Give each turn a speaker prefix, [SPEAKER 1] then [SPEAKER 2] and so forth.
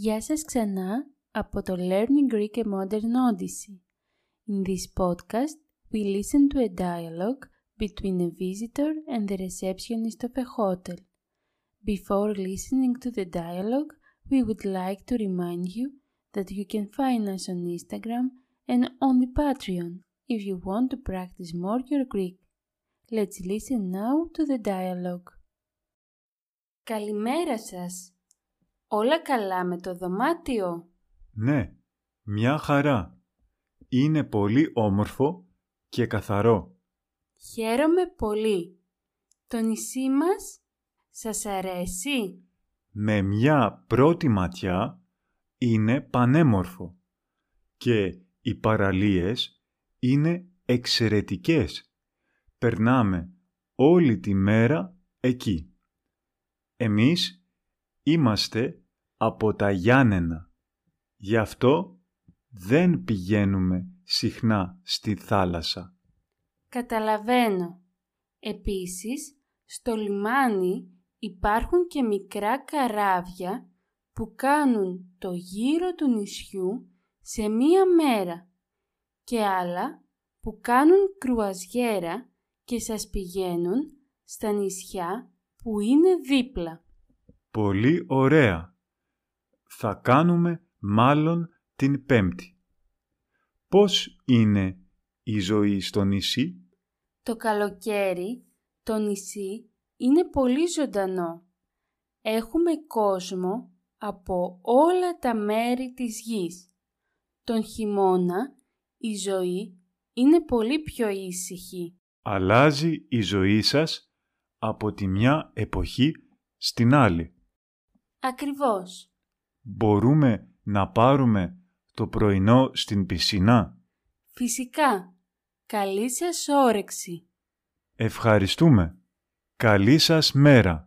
[SPEAKER 1] Γεια σας ξανά από το Learning Greek and Modern Odyssey. In this podcast, we listen to a dialogue between a visitor and the receptionist of a hotel. Before listening to the dialogue, we would like to remind you that you can find us on Instagram and on the Patreon if you want to practice more your Greek. Let's listen now to the dialogue. Καλημέρα σας! Όλα καλά με το δωμάτιο;
[SPEAKER 2] Ναι, μια χαρά. Είναι πολύ όμορφο και καθαρό.
[SPEAKER 1] Χαίρομαι πολύ. Το νησί μας σας αρέσει;
[SPEAKER 2] Με μια πρώτη ματιά είναι πανέμορφο και οι παραλίες είναι εξαιρετικές. Περνάμε όλη τη μέρα εκεί. Εμείς είμαστε από τα Γιάννενα. Γι' αυτό δεν πηγαίνουμε συχνά στη θάλασσα.
[SPEAKER 1] Καταλαβαίνω. Επίσης, στο λιμάνι υπάρχουν και μικρά καράβια που κάνουν το γύρο του νησιού σε μία μέρα και άλλα που κάνουν κρουαζιέρα και σας πηγαίνουν στα νησιά που είναι δίπλα.
[SPEAKER 2] Πολύ ωραία. Θα κάνουμε μάλλον την Πέμπτη. Πώς είναι η ζωή στο νησί;
[SPEAKER 1] Το καλοκαίρι το νησί είναι πολύ ζωντανό. Έχουμε κόσμο από όλα τα μέρη της γης. Τον χειμώνα η ζωή είναι πολύ πιο ήσυχη.
[SPEAKER 2] Αλλάζει η ζωή σας από τη μια εποχή στην άλλη.
[SPEAKER 1] Ακριβώς.
[SPEAKER 2] Μπορούμε να πάρουμε το πρωινό στην πισινά.
[SPEAKER 1] Φυσικά. Καλή σας όρεξη.
[SPEAKER 2] Ευχαριστούμε. Καλή σας μέρα.